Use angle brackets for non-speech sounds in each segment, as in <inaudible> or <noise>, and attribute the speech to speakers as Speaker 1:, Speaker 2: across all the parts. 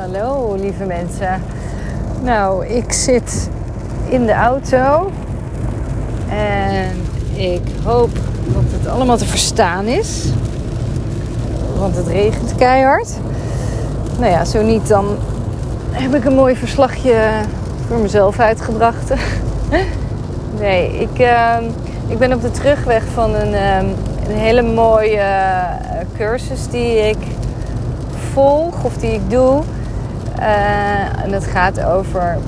Speaker 1: Hallo lieve mensen. Nou, ik zit in de auto en ik hoop dat het allemaal te verstaan is. Want het regent keihard. Nou ja, zo niet, dan heb ik een mooi verslagje voor mezelf uitgebracht. <laughs> nee, ik, uh, ik ben op de terugweg van een, uh, een hele mooie cursus die ik volg of die ik doe. Uh, en dat gaat over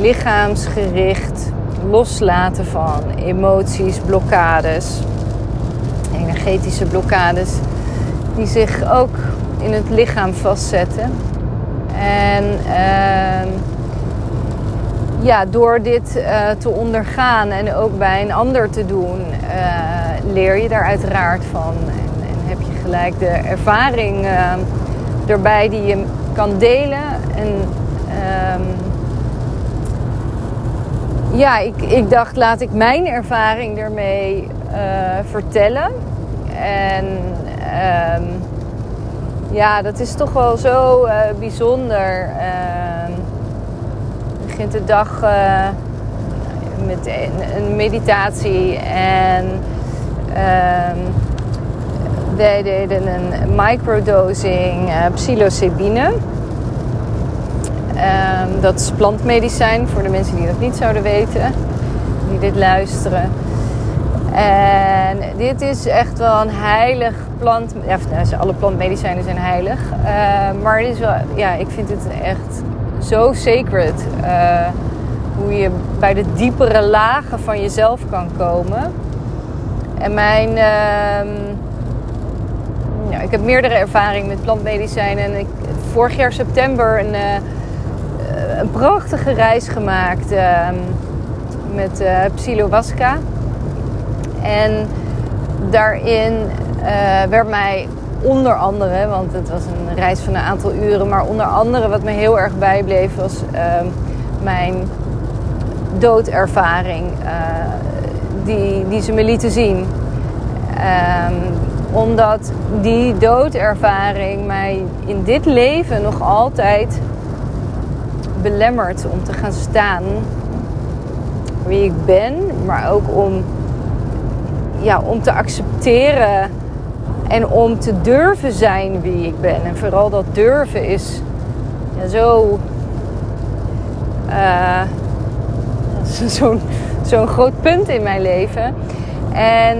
Speaker 1: lichaamsgericht loslaten van emoties, blokkades, energetische blokkades, die zich ook in het lichaam vastzetten. En uh, ja, door dit uh, te ondergaan en ook bij een ander te doen, uh, leer je daar uiteraard van. En, en, heb je gelijk de ervaring erbij die je kan delen. En um, ja, ik, ik dacht, laat ik mijn ervaring ermee uh, vertellen. En um, ja, dat is toch wel zo uh, bijzonder. Uh, begint de dag uh, met een, een, meditatie en wij deden een microdosing psilocybine. Um, dat is plantmedicijn voor de mensen die dat niet zouden weten, die dit luisteren. En dit is echt wel een heilig plant. Ja, nou, alle plantmedicijnen zijn heilig. Uh, maar het is wel, ja, ik vind het echt zo sacred. Uh, hoe je bij de diepere lagen van jezelf kan komen. En mijn. Uh, ja, ik heb meerdere ervaring met plantmedicijnen. En ik vorig jaar september een een prachtige reis gemaakt uh, met uh, Psilowaska. En daarin werd mij onder andere, want het was een reis van een aantal uren, maar onder andere wat me heel erg bijbleef was ehm, mijn doodervaring eh, die, die ze me lieten zien. Um, omdat die doodervaring mij in dit leven nog altijd belemmerd om te gaan staan wie ik ben, maar ook om, ja, om te accepteren en om te durven zijn wie ik ben. En vooral dat durven is ja, zo. Uh, <laughs> Zo'n zo'n groot punt in mijn leven. En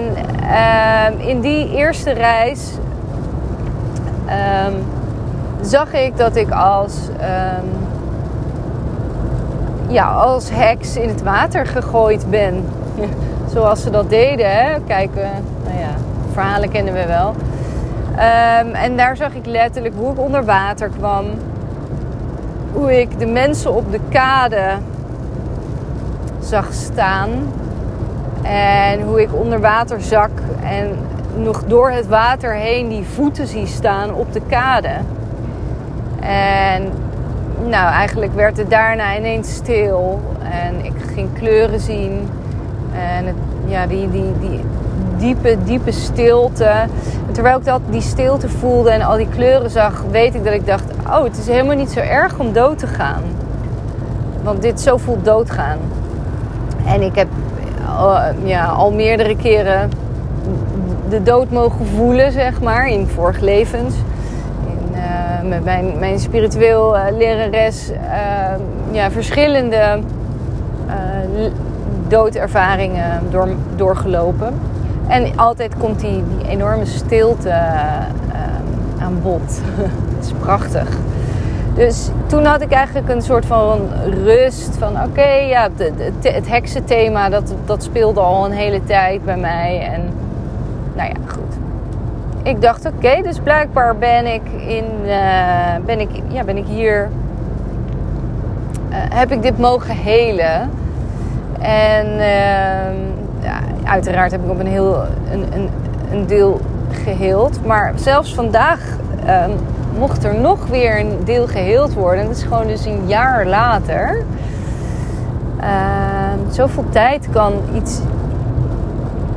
Speaker 1: uh, in die eerste reis um, zag ik dat ik als. Um, ja, als heks in het water gegooid ben. <laughs> Zoals ze dat deden. Hè? Kijk, uh, nou ja, verhalen kennen we wel. En daar zag ik letterlijk hoe ik onder water kwam. Hoe ik de mensen op de kade zag staan. En hoe ik onder water zak en nog door het water heen die voeten zie staan op de kade. En nou, eigenlijk werd het daarna ineens stil. En ik ging kleuren zien. En het, ja, die, die, die diepe, diepe stilte. En terwijl ik dat, die stilte voelde en al die kleuren zag, weet ik dat ik dacht: oh, het is helemaal niet zo erg om dood te gaan. Want dit zo voelt doodgaan. En ik heb ja, al meerdere keren de dood mogen voelen, zeg maar, in vorige levens. Eh, met mijn, mijn spiritueel uh, lerares uh, ja, verschillende doodervaringen door, doorgelopen. En altijd komt die, die enorme stilte aan bod. <laughs> Het is prachtig. Dus toen had ik eigenlijk een soort van rust. Van oké, ja, het, heksenthema dat, dat speelde al een hele tijd bij mij. En nou ja, goed ik dacht, oké, dus blijkbaar ben ik, in, uh, ben ik, ja, ben ik hier... Uh, heb ik dit mogen helen. En uh, ja, uiteraard heb ik op een, heel, een, een deel geheeld. Maar zelfs vandaag ehm, mocht er nog weer een deel geheeld worden. Dat is gewoon dus een jaar later. Ehm, zoveel tijd kan iets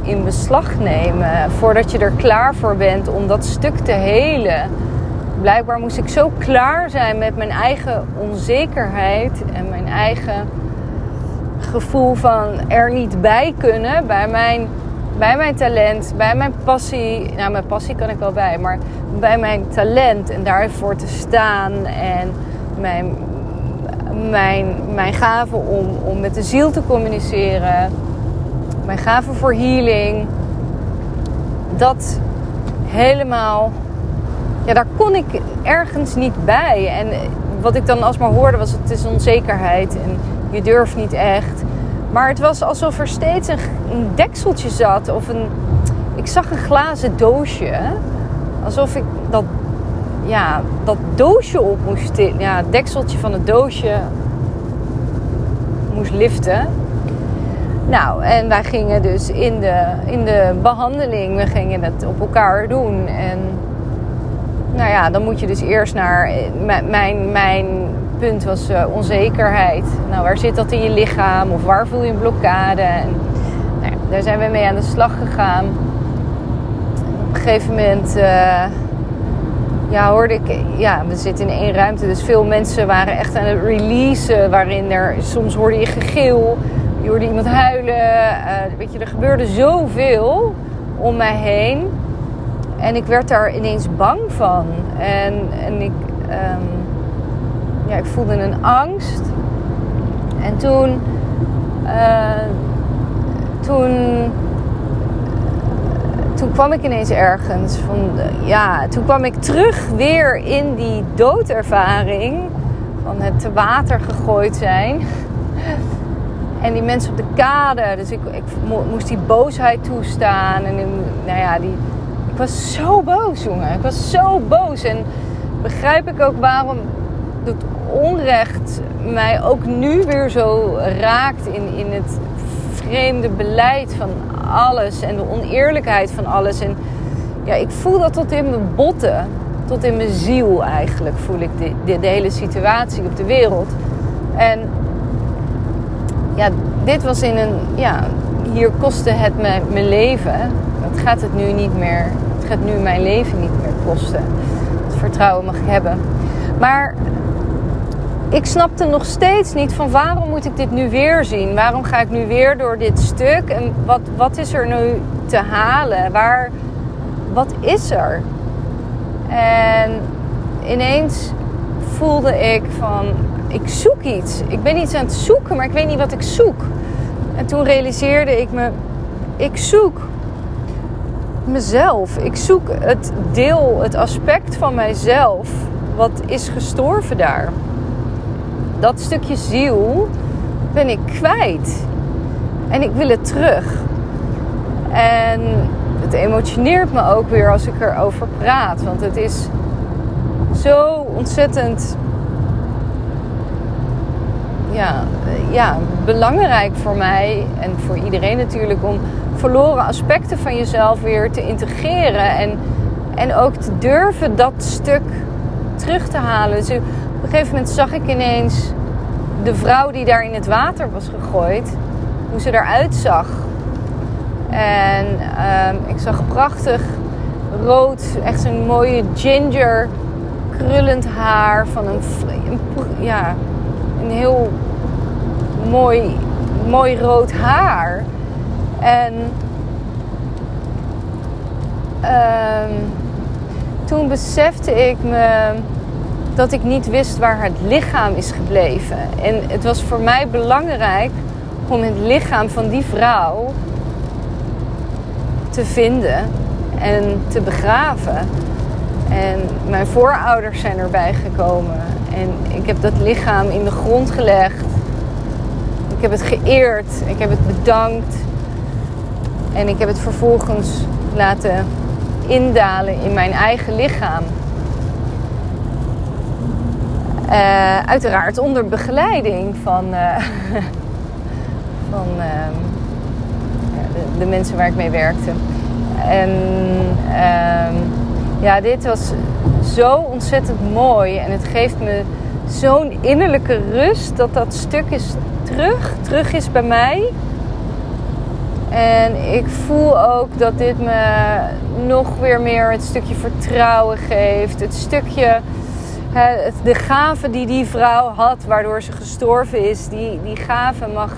Speaker 1: in beslag nemen voordat je er klaar voor bent om dat stuk te helen blijkbaar moest ik zo klaar zijn met mijn eigen onzekerheid en mijn eigen gevoel van er niet bij kunnen bij mijn, bij mijn talent, bij mijn passie. Nou, mijn passie kan ik wel bij, maar bij mijn talent en daarvoor te staan en mijn, mijn, mijn gave om, om met de ziel te communiceren, mijn gave voor healing. Dat helemaal, ja, daar kon ik ergens niet bij. En wat ik dan alsmaar hoorde was: het is onzekerheid en je durft niet echt. Maar het was alsof er steeds een, dekseltje zat of een. Ik zag een glazen doosje. Alsof ik dat, ja, dat doosje op moest. Ja, het dekseltje van het doosje moest liften. Nou, en wij gingen dus in de, in de behandeling, we gingen het op elkaar doen. En nou ja, dan moet je dus eerst naar. Mijn, mijn punt was uh, onzekerheid. Nou, waar zit dat in je lichaam? Of waar voel je een blokkade? En nou daar zijn we mee aan de slag gegaan. Op een gegeven moment. Uh, ja, hoorde ik, ja, we zitten in één ruimte, dus veel mensen waren echt aan het releasen, waarin er soms hoorde je gegil, je hoorde iemand huilen. Uh, weet je, er gebeurde zoveel om mij heen. En ik werd daar ineens bang van. En, en ik, um, ja, ik voelde een angst. En toen, uh, toen, toen kwam ik ineens ergens van, ja, toen kwam ik terug weer in die doodervaring van het te water gegooid zijn. En die mensen op de kade. Dus ik, ik moest die boosheid toestaan. En nou ja, die, ik was zo boos, jongen. Ik was zo boos. En begrijp ik ook waarom onrecht mij ook nu weer zo raakt in, in het vreemde beleid van alles en de oneerlijkheid van alles. En ja, ik voel dat tot in mijn botten, tot in mijn ziel eigenlijk, voel ik de, de, hele situatie op de wereld. En ja, dit was in een, ja, hier kostte het me mijn leven. Dat gaat het nu niet meer, het gaat nu mijn leven niet meer kosten. Het vertrouwen mag ik hebben. Maar ik snapte nog steeds niet van waarom moet ik dit nu weer zien? Waarom ga ik nu weer door dit stuk? En wat, wat is er nu te halen? Waar, wat is er? En ineens voelde ik van, ik zoek iets. Ik ben iets aan het zoeken, maar ik weet niet wat ik zoek. En toen realiseerde ik me, ik zoek mezelf. Ik zoek het deel, het aspect van mijzelf wat is gestorven daar. Dat stukje ziel ben ik kwijt. En ik wil het terug. En het emotioneert me ook weer als ik erover praat. Want het is zo ontzettend ja, ja, belangrijk voor mij en voor iedereen natuurlijk om verloren aspecten van jezelf weer te integreren en, en ook te durven dat stuk terug te halen. Dus een gegeven moment zag ik ineens de vrouw die daar in het water was gegooid, hoe ze eruit zag. En ehm, ik zag prachtig rood, echt zo'n mooie ginger, krullend haar van een, ja, een heel mooi, mooi rood haar. En uh, toen besefte ik me dat ik niet wist waar het lichaam is gebleven. En het was voor mij belangrijk om het lichaam van die vrouw te vinden en te begraven. En mijn voorouders zijn erbij gekomen. En ik heb dat lichaam in de grond gelegd. Ik heb het geëerd. Ik heb het bedankt. En ik heb het vervolgens laten indalen in mijn eigen lichaam. Uh, uiteraard onder begeleiding van, uh, <laughs> van uh, de, de, mensen waar ik mee werkte. En ehm, ja, dit was zo ontzettend mooi. En het geeft me zo'n innerlijke rust dat dat stuk is terug, terug is bij mij. En ik voel ook dat dit me nog weer meer het stukje vertrouwen geeft. Het stukje, de gave die die vrouw had, waardoor ze gestorven is, die, die gave mag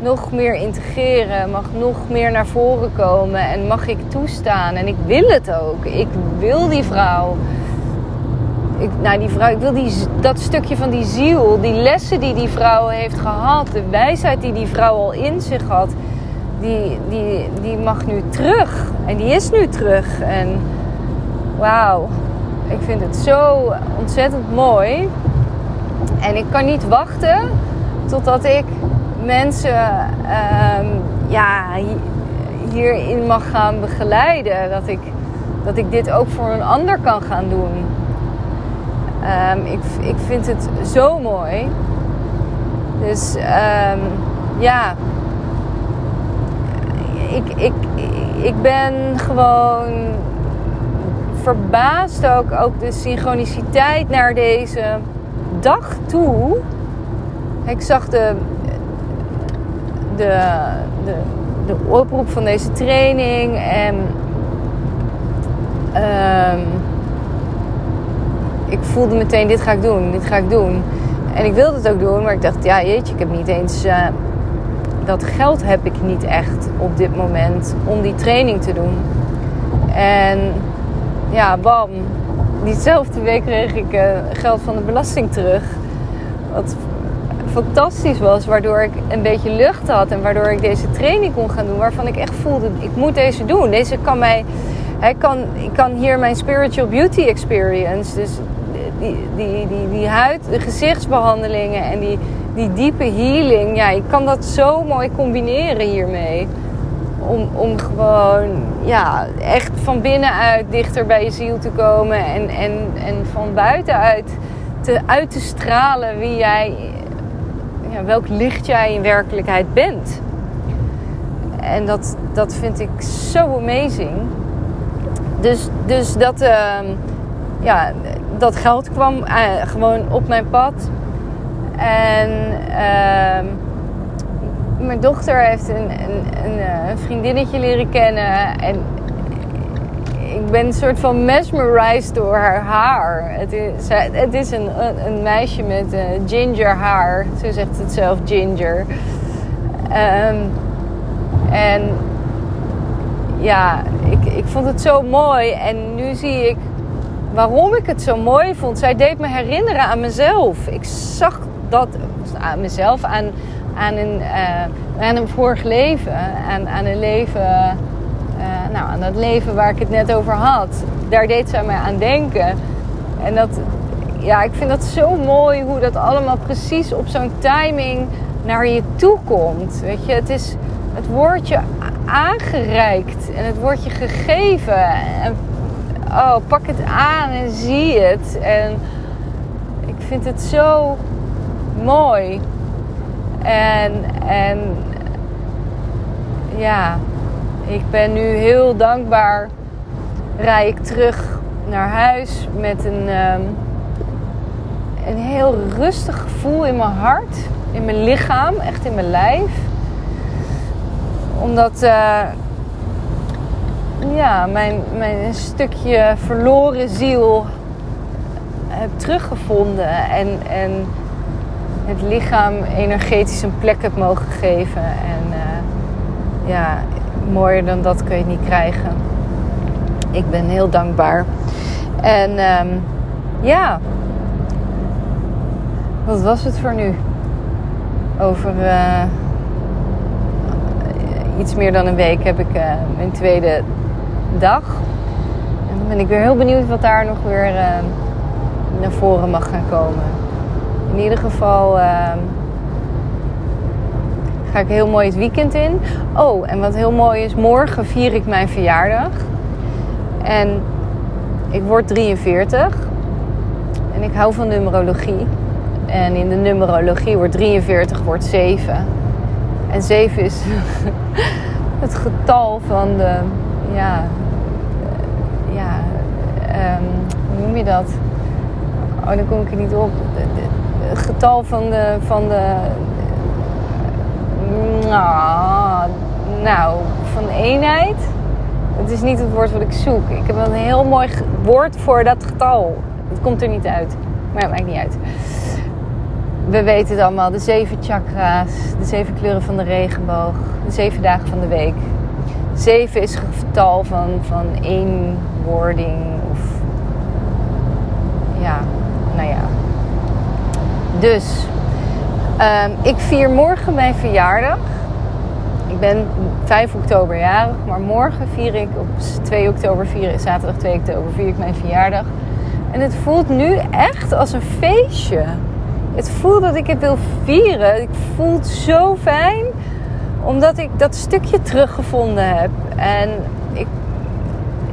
Speaker 1: nog meer integreren, mag nog meer naar voren komen en mag ik toestaan. En ik wil het ook. Ik wil die vrouw. Ik, nou, die vrouw, ik wil die, dat stukje van die ziel, die lessen die die vrouw heeft gehad, de wijsheid die die vrouw al in zich had, die, die, die mag nu terug. En die is nu terug. En wauw, ik vind het zo ontzettend mooi. En ik kan niet wachten totdat ik mensen uh, ja, hierin mag gaan begeleiden. Dat ik, dat ik dit ook voor een ander kan gaan doen. Um, ik, ik vind het zo mooi. Dus um, ja, ik, ik, ik ben gewoon verbaasd ook, ook de synchroniciteit naar deze dag toe. Ik zag de, de, de, de oproep van deze training en um, ik voelde meteen dit ga ik doen, dit ga ik doen. En ik wilde het ook doen, maar ik dacht ja jeetje, ik heb niet eens uh, dat geld heb ik niet echt op dit moment om die training te doen. En ja, bam, diezelfde week kreeg ik uh, geld van de belasting terug. Wat fantastisch was, waardoor ik een beetje lucht had en waardoor ik deze training kon gaan doen, waarvan ik echt voelde, ik moet deze doen. Deze kan mij, hij kan, ik kan hier mijn spiritual beauty experience, dus die, die, die, die huid, de gezichtsbehandelingen en die, die diepe healing, ja, je kan dat zo mooi combineren hiermee. Om, om gewoon ja, echt van binnenuit dichter bij je ziel te komen en, en, en van buitenuit te, uit te stralen wie jij ja, welk licht jij in werkelijkheid bent. En dat, dat vind ik zo amazing. Dus, dus dat, uh, ja, dat geld kwam uh, gewoon op mijn pad. En uh, mijn dochter heeft een, een, eh, een, vriendinnetje leren kennen. En ik ben een soort van mesmerized door haar haar. Het is, het is een, een meisje met uh, ginger haar. Zo zegt het zelf, ginger. Um, en ja, ik, ik vond het zo mooi. En nu zie ik waarom ik het zo mooi vond. Zij deed me herinneren aan mezelf. Ik zag dat aan mezelf, aan, aan, een, uh, aan een vorig leven. Aan, aan een leven uh, nou, aan dat leven waar ik het net over had. Daar deed zij mij aan denken. En dat, ja, ik vind dat zo mooi hoe dat allemaal precies op zo'n timing naar je toe komt. Weet je, het is het woordje aangereikt en het woordje gegeven. En oh, pak het aan en zie het. En ik vind het zo mooi. En, en ja, ik ben nu heel dankbaar. Rij ik terug naar huis met een, um, een heel rustig gevoel in mijn hart, in mijn lichaam, echt in mijn lijf. Omdat uh, ja, mijn, mijn stukje verloren ziel heb teruggevonden en, en het lichaam energetisch een plek heb mogen geven. En uh, ja, mooier dan dat kun je niet krijgen. Ik ben heel dankbaar. En um, ja, wat was het voor nu? Over uh, iets meer dan een week heb ik uh, mijn tweede dag. En dan ben ik weer heel benieuwd wat daar nog weer naar voren mag gaan komen. In ieder geval ga ik heel mooi het weekend in. Oh, en wat heel mooi is, morgen vier ik mijn verjaardag. En ik word 43. En ik hou van numerologie. En in de numerologie wordt 43 wordt 7. En 7 is <laughs> het getal van de, ja, ja, um, hoe noem je dat? Oh, dan kom ik er niet op. Getal van de, van de, nou, nou, van eenheid. Het is niet het woord wat ik zoek. Ik heb een heel mooi woord voor dat getal. Het komt er niet uit. Maar het maakt niet uit. We weten het allemaal. De zeven chakra's. De zeven kleuren van de regenboog. De zeven dagen van de week. Zeven is het getal van, van eenwording. Of ja, nou ja. Dus, um, ik vier morgen mijn verjaardag. Ik ben 5 oktober jarig, maar morgen vier ik op 2 oktober, vier, zaterdag 2 oktober, vier ik mijn verjaardag. En het voelt nu echt als een feestje. Het voelt dat ik het wil vieren. Ik voel het zo fijn, omdat ik dat stukje teruggevonden heb. En ik,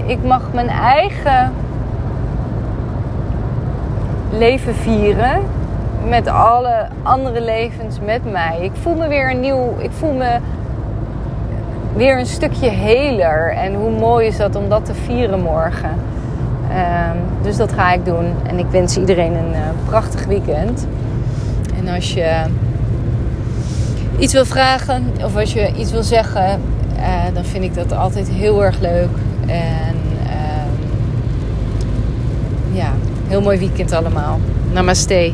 Speaker 1: ik mag mijn eigen leven vieren met alle andere levens met mij. Ik voel me weer een nieuw. Ik voel me weer een stukje heler. En hoe mooi is dat om dat te vieren morgen. Um, dus dat ga ik doen. En ik wens iedereen een uh, prachtig weekend. En als je iets wil vragen of als je iets wil zeggen, uh, dan vind ik dat altijd heel erg leuk. En uh, ja, heel mooi weekend allemaal. Namaste.